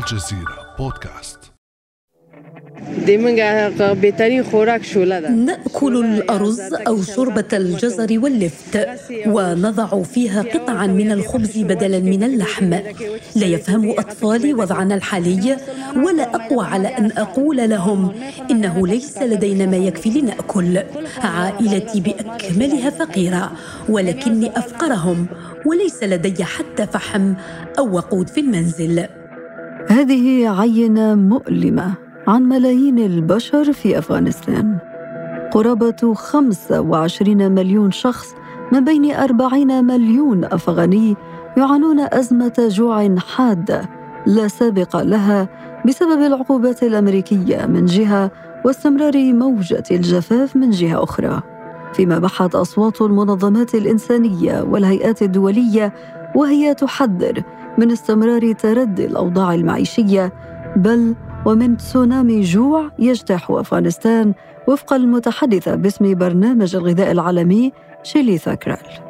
الجزيرة بودكاست. نأكل الأرز أو شوربة الجزر واللفت ونضع فيها قطعا من الخبز بدلا من اللحم. لا يفهم أطفالي وضعنا الحالي ولا أقوى على أن أقول لهم إنه ليس لدينا ما يكفي لنأكل. عائلتي بأكملها فقيرة ولكني أفقرهم وليس لدي حتى فحم أو وقود في المنزل. هذه عينة مؤلمة عن ملايين البشر في أفغانستان. قرابة 25 مليون شخص من بين 40 مليون أفغاني يعانون أزمة جوع حادة لا سابق لها بسبب العقوبات الأمريكية من جهة واستمرار موجة الجفاف من جهة أخرى. فيما بحت أصوات المنظمات الإنسانية والهيئات الدولية وهي تحذر من استمرار تردي الأوضاع المعيشية بل ومن تسونامي جوع يجتاح أفغانستان وفق المتحدثة باسم برنامج الغذاء العالمي شيلي ثاكرال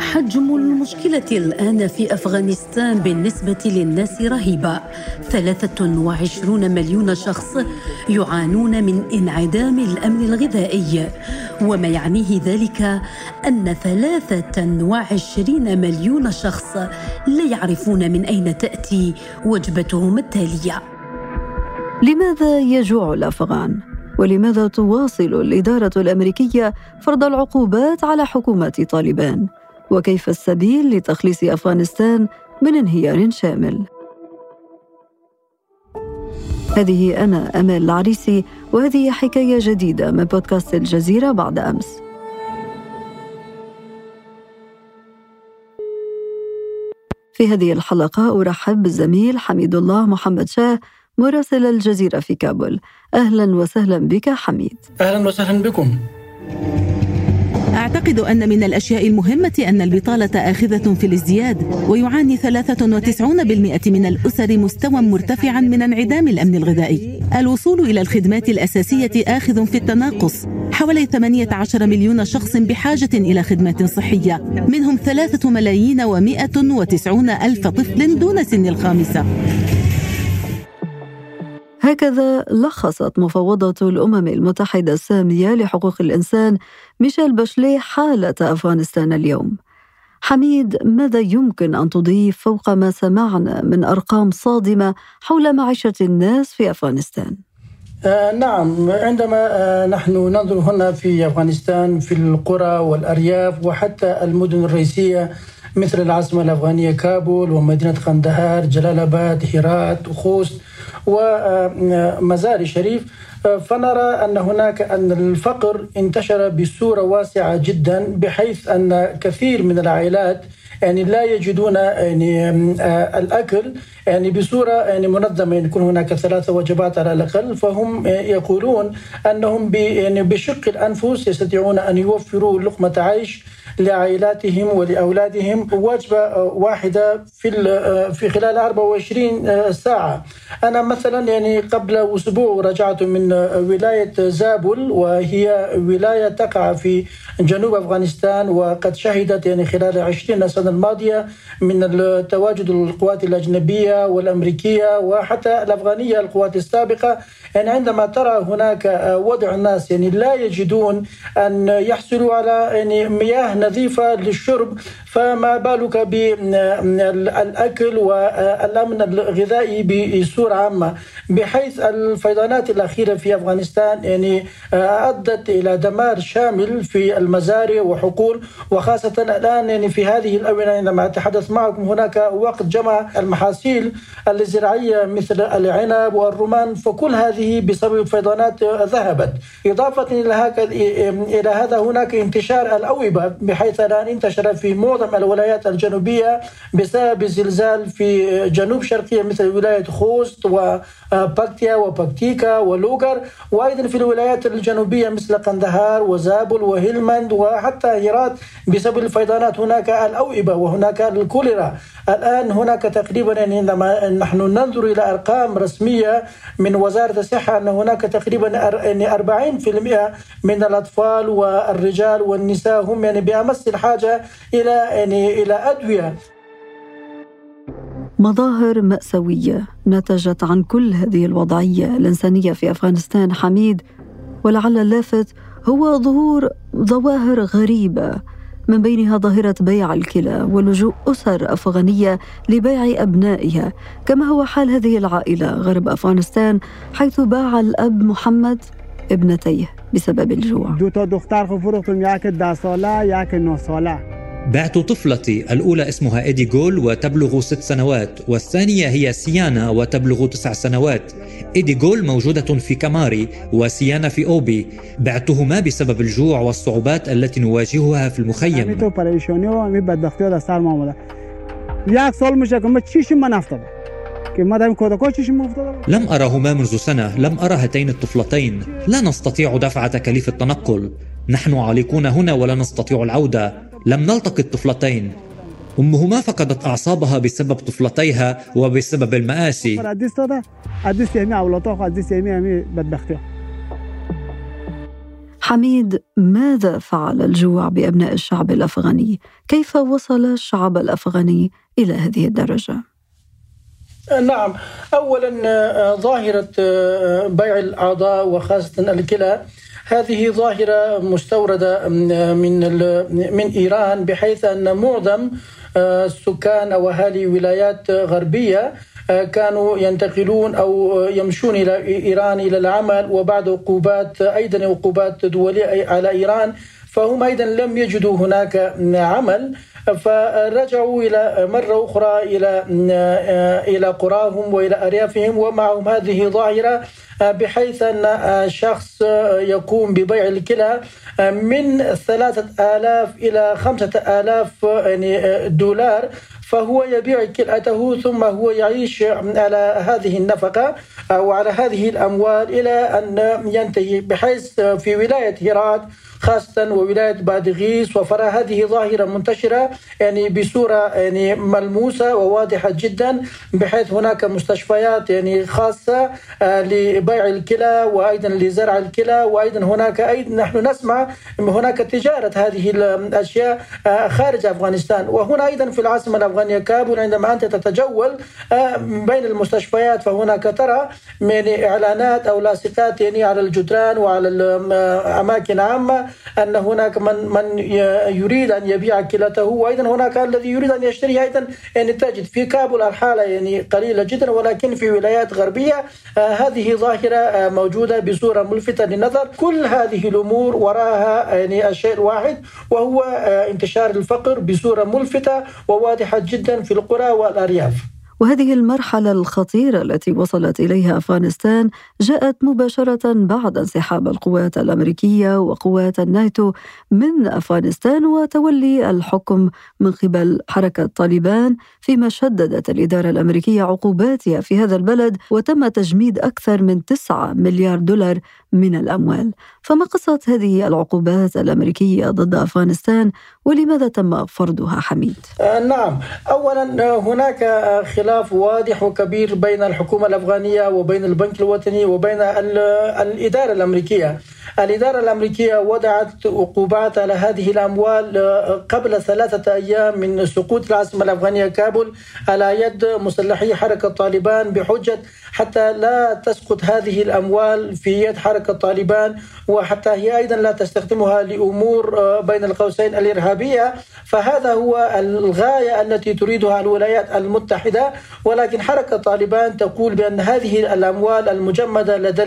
حجم المشكلة الآن في أفغانستان بالنسبة للناس رهيبة. 23 مليون شخص يعانون من انعدام الأمن الغذائي. وما يعنيه ذلك أن 23 مليون شخص لا يعرفون من أين تأتي وجبتهم التالية. لماذا يجوع الأفغان؟ ولماذا تواصل الإدارة الأمريكية فرض العقوبات على حكومة طالبان؟ وكيف السبيل لتخليص أفغانستان من انهيار شامل؟ هذه أنا أمال العريسي وهذه حكاية جديدة من بودكاست الجزيرة بعد أمس في هذه الحلقة أرحب بالزميل حميد الله محمد شاه مراسل الجزيرة في كابول أهلا وسهلا بك حميد. أهلا وسهلا بكم. أعتقد أن من الأشياء المهمة أن البطالة آخذة في الازدياد ويعاني 93% من الأسر مستوى مرتفعا من انعدام الأمن الغذائي. الوصول إلى الخدمات الأساسية آخذ في التناقص حوالي 18 مليون شخص بحاجة إلى خدمات صحية منهم 3 ملايين و190 ألف طفل دون سن الخامسة. هكذا لخصت مفوضة الأمم المتحدة السامية لحقوق الإنسان ميشيل باشلي حالة أفغانستان اليوم. حميد ماذا يمكن أن تضيف فوق ما سمعنا من أرقام صادمة حول معيشة الناس في أفغانستان؟ آه نعم عندما آه نحن ننظر هنا في أفغانستان في القرى والأرياف وحتى المدن الرئيسية مثل العاصمة الأفغانية كابول ومدينة قندهار جلال آباد هيرات وخوست ومزار شريف. فنرى أن هناك أن الفقر انتشر بصورة واسعة جدا بحيث أن كثير من العائلات يعني لا يجدون يعني الأكل يعني بصورة يعني منظمة. يعني يكون هناك ثلاثة وجبات على الأقل فهم يقولون أنهم يعني بشق الأنفس يستطيعون أن يوفروا لقمة عيش لعائلاتهم ولأولادهم وجبة واحدة في في خلال 24 ساعة. أنا مثلا يعني قبل أسبوع رجعت من ولاية زابل وهي ولاية تقع في جنوب أفغانستان وقد شهدت يعني خلال 20 سنة الماضيه من تواجد القوات الأجنبية والأمريكية وحتى الأفغانية القوات السابقة يعني عندما ترى هناك وضع الناس يعني لا يجدون أن يحصلوا على يعني مياه نظيفه للشرب فما بالك بالاكل والامن الغذائي بصورة عامة؟ بحيث الفيضانات الأخيرة في أفغانستان يعني أدت إلى دمار شامل في المزارع وحقول وخاصة الآن يعني في هذه الأونة عندما أتحدث معكم هناك وقت جمع المحاصيل الزراعية مثل العنب والرمان فكل هذه بسبب فيضانات ذهبت. هكذا إلى هذا هناك انتشار الاوبه بحيث الآن انتشر في معظم الولايات الجنوبية بسبب الزلزال في جنوب شرقية مثل ولاية خوست وباكتيا وباكتيكا ولوغر وأيضا في الولايات الجنوبية مثل قندهار وزابل وهلمند وحتى هيرات بسبب الفيضانات. هناك الاوبه وهناك الكوليرا. الآن هناك تقريبا يعني عندما نحن ننظر إلى أرقام رسمية من وزارة الصحة أن هناك تقريبا يعني 40% من الأطفال والرجال والنساء هم يعني بامس الحاجة إلى يعني إلى أدوية. مظاهر مأساوية نتجت عن كل هذه الوضعية الإنسانية في أفغانستان حميد ولعل اللافت هو ظهور ظواهر غريبة من بينها ظاهرة بيع الكلى ولجوء أسر أفغانية لبيع أبنائها كما هو حال هذه العائلة غرب أفغانستان حيث باع الأب محمد ابنتيه. بسبب الجوع. بعت طفلتي الأولى اسمها إيدي جول وتبلغ ست سنوات والثانية هي سيانا وتبلغ تسع سنوات. إيدي جول موجودة في كماري وسيانا في أوبي. بعتهما بسبب الجوع والصعوبات التي نواجهها في المخيم. لم أرهما منذ سنة لم أرى هاتين الطفلتين. لا نستطيع دفع تكاليف التنقل. نحن عالقون هنا ولا نستطيع العودة. لم نلتقي الطفلتين. أمهما فقدت أعصابها بسبب طفلتيها وبسبب المآسي. حميد ماذا فعل الجوع بأبناء الشعب الأفغاني؟ كيف وصل الشعب الأفغاني إلى هذه الدرجة؟ نعم. اولا ظاهرة بيع الأعضاء وخاصة الكلى. هذه ظاهرة مستوردة من من إيران بحيث أن معظم السكان أو أهالي ولايات غربية كانوا ينتقلون أو يمشون إلى إيران إلى العمل وبعد عقوبات أيضا عقوبات دولية على إيران. فهم أيضا لم يجدوا هناك عمل فرجعوا إلى مرة أخرى إلى إلى قراهم وإلى أريافهم ومعهم هذه ظاهرة بحيث أن شخص يقوم ببيع الكلى من ثلاثة آلاف إلى خمسة آلاف يعني دولار. فهو يبيع كلأته ثم هو يعيش على هذه النفقة أو على هذه الأموال إلى أن ينتهي بحيث في ولاية هرات خاصة وولاية بادغيس وفرا هذه ظاهرة منتشرة يعني بصورة يعني ملموسة وواضحة جدا بحيث هناك مستشفيات يعني خاصة آه، لبيع الكلى وأيضا لزرع الكلى وأيضا هناك أيضا نحن نسمع هناك تجارة هذه الأشياء آه، خارج أفغانستان. وهنا أيضا في العاصمة الأفغانية كابول عندما أنت تتجول آه، بين المستشفيات فهناك ترى من إعلانات أو لاصقات يعني على الجدران وعلى أماكن عامة أن هناك من من يريد أن يبيع كلته وأيضا هناك الذي يريد أن يشتري أيضا يعني تجد في كابول الحالة يعني قليلة جدا ولكن في ولايات غربية آه هذه ظاهرة آه موجودة بصورة ملفتة للنظر. كل هذه الأمور وراها يعني الشيء الواحد. وهو آه انتشار الفقر بصورة ملفتة وواضحة جدا في القرى والأرياف. وهذه المرحلة الخطيرة التي وصلت إليها أفغانستان جاءت مباشرة بعد انسحاب القوات الأمريكية وقوات الناتو من أفغانستان وتولي الحكم من قبل حركة طالبان فيما شددت الإدارة الأمريكية عقوباتها في هذا البلد وتم تجميد أكثر من 9 مليار دولار من الأموال فما قصة هذه العقوبات الأمريكية ضد أفغانستان ولماذا تم فرضها حميد؟ آه نعم أولا هناك خلاف واضح وكبير بين الحكومة الأفغانية وبين البنك الوطني وبين الإدارة الأمريكية. الإدارة الأمريكية وضعت عقوبات على هذه الأموال آه، قبل ثلاثة أيام من سقوط العاصمة الأفغانية كابول على يد مسلحي حركة طالبان بحجة حتى لا تسقط هذه الأموال في يد حركة طالبان وحتى هي أيضا لا تستخدمها لأمور آه، بين القوسين الإرهابية. فهذا هو الغاية التي تريدها الولايات المتحدة. ولكن حركة طالبان تقول بأن هذه الأموال المجمدة لدى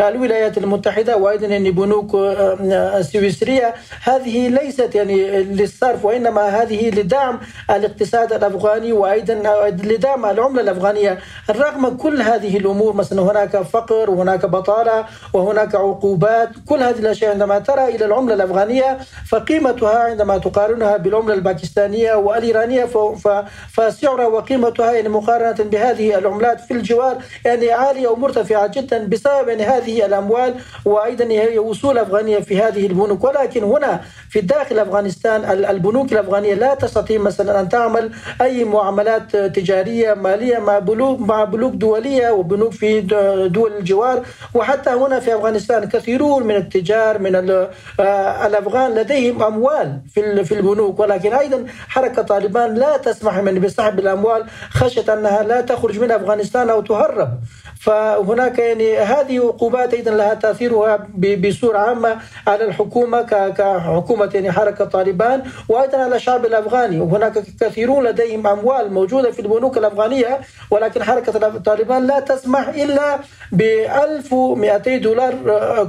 الولايات المتحدة وأيضا يعني بنوك آه، سويسرية هذه ليست يعني للصرف وإنما هذه لدعم الاقتصاد الأفغاني وأيضا لدعم العملة الأفغانية. رغم كل هذه الأمور مثلا هناك فقر وهناك بطالة وهناك عقوبات كل هذه الأشياء عندما ترى إلى العملة الأفغانية فقيمتها عندما تقارنها بالعملة الباكستانية والإيرانية فسعرها وقيمتها يعني مقارنة بهذه العملات في الجوار يعني عالية ومرتفعة جدا بسبب يعني هذه الأموال وأيضا هي وصول أفغانية في هذه البنوك. ولكن هنا في داخل أفغانستان البنوك الأفغانية لا تستطيع مثلا أن تعمل أي معاملات تجارية مالية مع بنوك مع بنوك دولية وبنوك في دول الجوار. وحتى هنا في أفغانستان كثيرون من التجار من آه، الأفغان لديهم أموال في البنوك. ولكن أيضا حركة طالبان لا تسمح من بسحب الأموال خشية أنها لا تخرج من أفغانستان أو تهرب. فهناك يعني هذه عقوبات أيضا لها تأثيرها بصورة عامة على الحكومة كحكومة يعني حركة طالبان وأيضا على الشعب الأفغاني. وهناك كثيرون لديهم أموال موجودة في البنوك الأفغانية ولكن حركة طالبان لا تسمح إلا ب 1200 دولار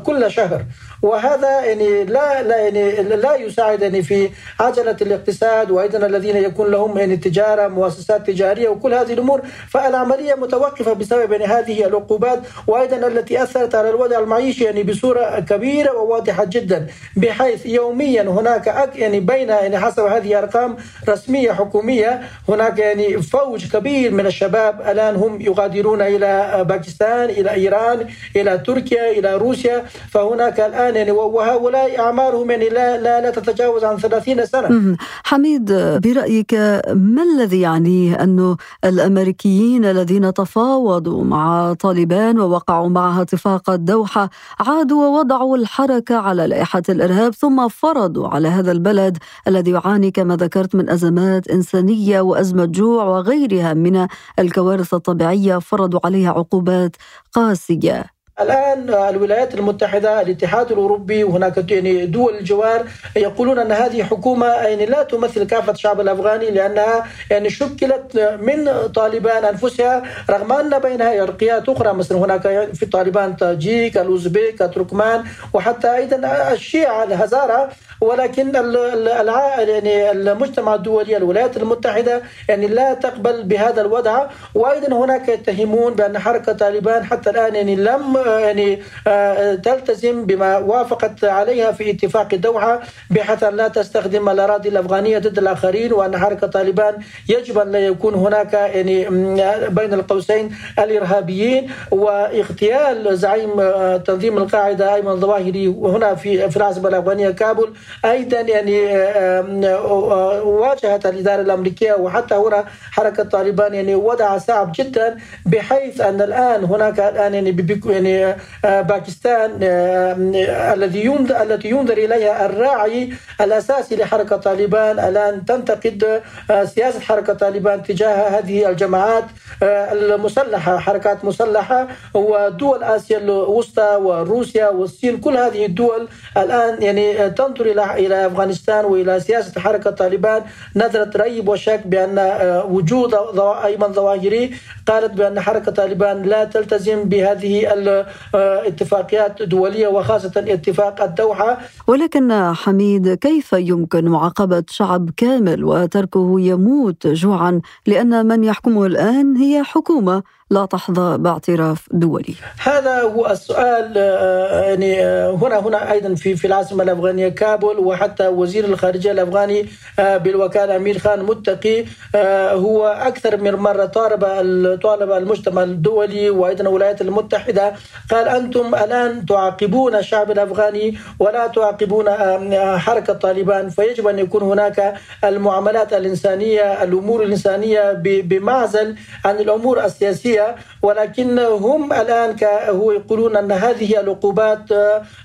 كل شهر. وهذا يعني لا لا يعني لا يساعد يعني في عجلة الاقتصاد وأيضا الذين يكون لهم يعني تجارة مؤسسات تجارية وكل هذه الأمور. فالعملية متوقفة بسبب يعني هذه العقوبات وأيضا التي أثرت على الوضع المعيشي يعني بصورة كبيرة وواضحة جدا بحيث يوميا هناك يعني بين يعني حسب هذه ارقام رسمية حكومية هناك يعني فوج كبير من الشباب الآن هم يغادرون إلى باكستان إلى إيران إلى تركيا إلى روسيا. فهناك الآن يعني وهؤلاء أعمارهم يعني لا, لا, لا تتجاوز عن 30 سنة. حميد برأيك ما الذي يعنيه أن الأمريكيين الذين تفاوضوا مع طالبان ووقعوا معها اتفاق الدوحة عادوا ووضعوا الحركة على لائحة الإرهاب ثم فرضوا على هذا البلد الذي يعاني كما ذكرت من أزمات إنسانية وأزمة جوع وغيرها من الكوارث الطبيعية فرضوا عليها عقوبات قاسية. الآن الولايات المتحدة الاتحاد الأوروبي وهناك يعني دول الجوار يقولون أن هذه حكومة يعني لا تمثل كافة الشعب الأفغاني لأنها يعني شكلت من طالبان أنفسها رغم أن بينها عرقيات أخرى مثلا هناك في طالبان تاجيك الأوزبيك التركمان وحتى أيضا الشيعة الهزارة. ولكن يعني المجتمع الدولي الولايات المتحدة يعني لا تقبل بهذا الوضع. وأيضا هناك يتهمون بأن حركة طالبان حتى الآن يعني لم يعني آه، تلتزم بما وافقت عليها في اتفاق الدوحه بحيث لا تستخدم الأراضي الأفغانية ضد الآخرين وأن حركة طالبان يجب أن لا يكون هناك يعني بين القوسين الإرهابيين. واغتيال زعيم آه، تنظيم القاعدة أيمن الظواهري وهنا في في العاصمه الافغانيه كابول أيضا يعني آه، واجهت الإدارة الأمريكية وحتى هنا حركة طالبان يعني وضع صعب جدا بحيث أن الآن هناك الآن يعني يعني آه، باكستان آه، الذي التي ينظر إليها الراعي الأساسي لحركة طالبان. الآن تنتقد آه، سياسة حركة طالبان تجاه هذه الجماعات المسلحة حركات مسلحة ودول آسيا الوسطى وروسيا والصين. كل هذه الدول الآن يعني تنظر إلى إلى أفغانستان وإلى سياسة حركة طالبان نظره ريب وشك بأن وجود أيمن ظواهري قالت بأن حركة طالبان لا تلتزم بهذه اتفاقيات دولية وخاصة اتفاق الدوحة. ولكن حميد كيف يمكن معاقبة شعب كامل وتركه يموت جوعا؟ لأن من يحكمه الآن هي حكومة لا تحظى باعتراف دولي. هذا هو السؤال آه، يعني آه، هنا هنا أيضا في في العاصمة الأفغانية كابول وحتى وزير الخارجية الأفغاني آه، بالوكالة أمير خان متقي هو أكثر من مرة طالب طالب المجتمع الدولي وأيضا الولايات المتحدة قال أنتم الآن تعاقبون الشعب الأفغاني ولا تعاقبون حركة طالبان فيجب أن يكون هناك المعاملات الإنسانية الأمور الإنسانية بمعزل عن الأمور السياسية الدولية ولكن هم الآن هو يقولون أن هذه العقوبات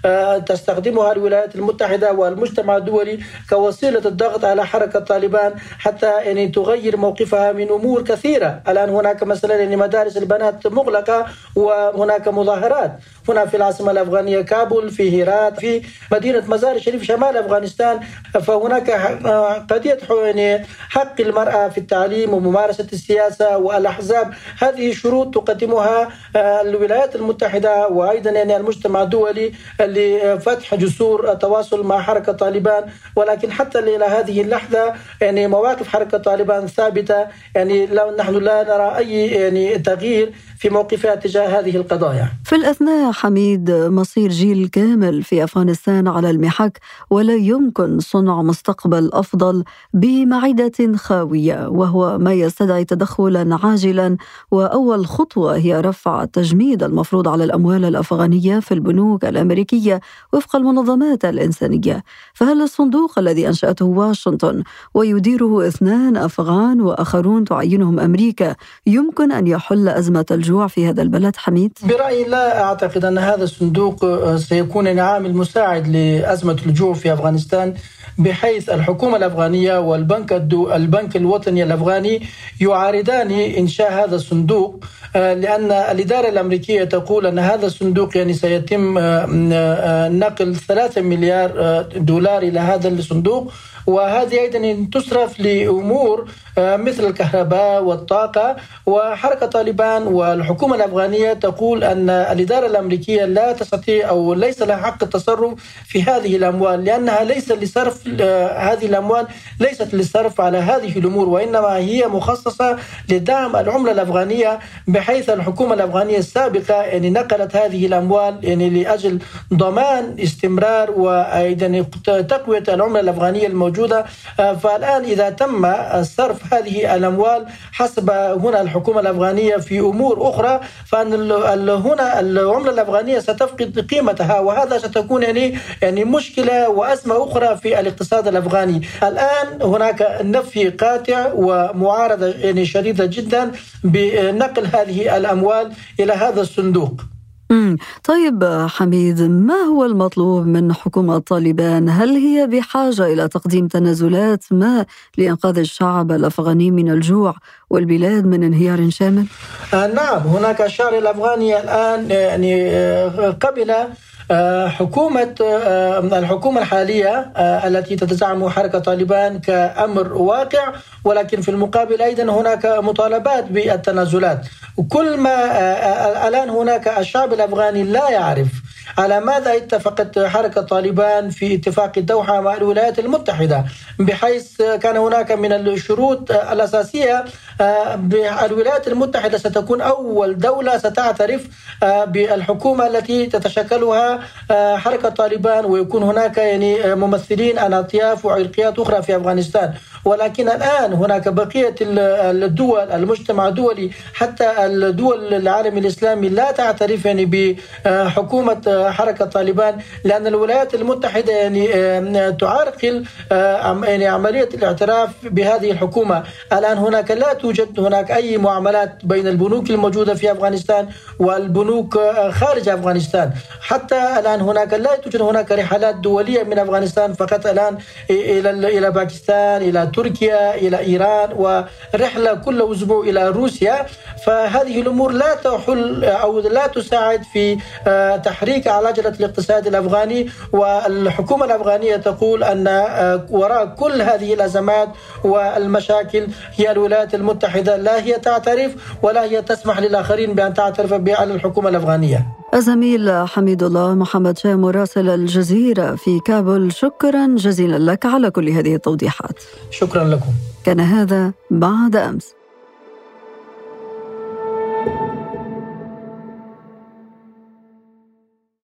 آه، تستخدمها الولايات المتحدة والمجتمع الدولي كوسيلة الضغط على حركة طالبان حتى يعني تغير موقفها من أمور كثيرة. الآن هناك مثلا يعني مدارس البنات مغلقة وهناك مظاهرات. هنا في العاصمة الأفغانية كابول في هيرات في مدينة مزار الشريف شمال أفغانستان. فهناك آه، قضية يعني حق المرأة في التعليم وممارسة السياسة والأحزاب. هذه شروط تقدمها آه، الولايات المتحدة وأيضا يعني المجتمع الدولي لفتح جسور التواصل مع حركة طالبان. ولكن حتى إلى هذه اللحظة يعني مواقف حركة طالبان ثابتة. يعني لو نحن لا نرى أي يعني تغيير في موقفها تجاه هذه القضايا. في الأثناء حميد مصير جيل كامل في أفغانستان على المحك ولا يمكن صنع مستقبل أفضل بمعدة خاوية وهو ما يستدعي تدخلا عاجلا وأول خطوة هي رفع التجميد المفروض على الأموال الأفغانية في البنوك الأمريكية وفق المنظمات الإنسانية. فهل الصندوق الذي أنشأته واشنطن ويديره اثنان أفغان وآخرون تعينهم أمريكا يمكن أن يحل أزمة الجوع في هذا البلد حميد؟ برأيي لا أعتقد أن هذا الصندوق آه، سيكون عامل مساعد لأزمة الجوع في أفغانستان بحيث الحكومة الأفغانية والبنك الدو البنك الوطني الأفغاني يعارضان إنشاء هذا الصندوق آه، لأن الإدارة الأمريكية تقول أن هذا الصندوق يعني سيتم نقل 3 مليار دولار إلى هذا الصندوق وهذه أيضا تصرف لأمور آه، مثل الكهرباء والطاقة وحركة طالبان والحكومة الأفغانية تقول أن الإدارة الأمريكية لا تستطيع أو ليس لها حق التصرف في هذه الأموال لأنها ليس لصرف آه، هذه الأموال ليست للصرف على هذه الأمور وإنما هي مخصصة لدعم العملة الأفغانية بحيث الحكومة الأفغانية السابقة يعني نقلت هذه الأموال يعني لأجل ضمان استمرار وأيضا تقوية العملة الأفغانية الموجودة آه، فالآن إذا تم صرف هذه الأموال حسب هنا الحكومة الأفغانية في أمور أخرى فأن هنا العملة الأفغانية ستفقد قيمتها وهذا ستكون يعني يعني مشكلة وأزمة أخرى في الاقتصاد الأفغاني. الآن هناك نفي قاطع ومعارضة يعني شديدة جدا بنقل هذه الأموال إلى هذا الصندوق. طيب حميد ما هو المطلوب من حكومة طالبان؟ هل هي بحاجة إلى تقديم تنازلات ما لإنقاذ الشعب الأفغاني من الجوع والبلاد من انهيار شامل؟ آه نعم هناك الشعب الأفغاني الآن يعني آه، قبل حكومة آه، الحكومة الحالية التي تتزعم حركة طالبان كأمر واقع ولكن في المقابل أيضا هناك مطالبات بالتنازلات. وكل ما الآن هناك الشعب الأفغاني لا يعرف على ماذا اتفقت حركة طالبان في اتفاق الدوحة مع الولايات المتحدة بحيث كان هناك من الشروط الأساسية الولايات المتحدة ستكون أول دولة ستعترف بالحكومة التي تتشكلها حركة طالبان ويكون هناك يعني ممثلين عن أطياف وعرقيات أخرى في أفغانستان. ولكن الآن هناك بقية الدول المجتمع الدولي حتى الدول العالم الإسلامي لا تعترف يعني بحكومة حركة طالبان لأن الولايات المتحدة يعني آه، تعرقل آه، يعني عملية الاعتراف بهذه الحكومة. الآن هناك لا توجد هناك أي معاملات بين البنوك الموجودة في أفغانستان والبنوك آه، خارج أفغانستان. حتى الآن هناك لا توجد هناك رحلات دولية من أفغانستان فقط الآن إلى إلى باكستان إلى تركيا إلى إيران ورحلة كل أسبوع إلى روسيا. فهذه الأمور لا تحل أو لا تساعد في آه، تحريك عجلة الاقتصاد الأفغاني. والحكومة الأفغانية تقول أن آه، وراء كل هذه الأزمات والمشاكل هي الولايات المتحدة لا هي تعترف ولا هي تسمح للآخرين بأن تعترف على الحكومة الأفغانية. الزميل حميد الله محمد شاه مراسل الجزيرة في كابول شكرا جزيلا لك على كل هذه التوضيحات. شكرا لكم. كان هذا بعد أمس.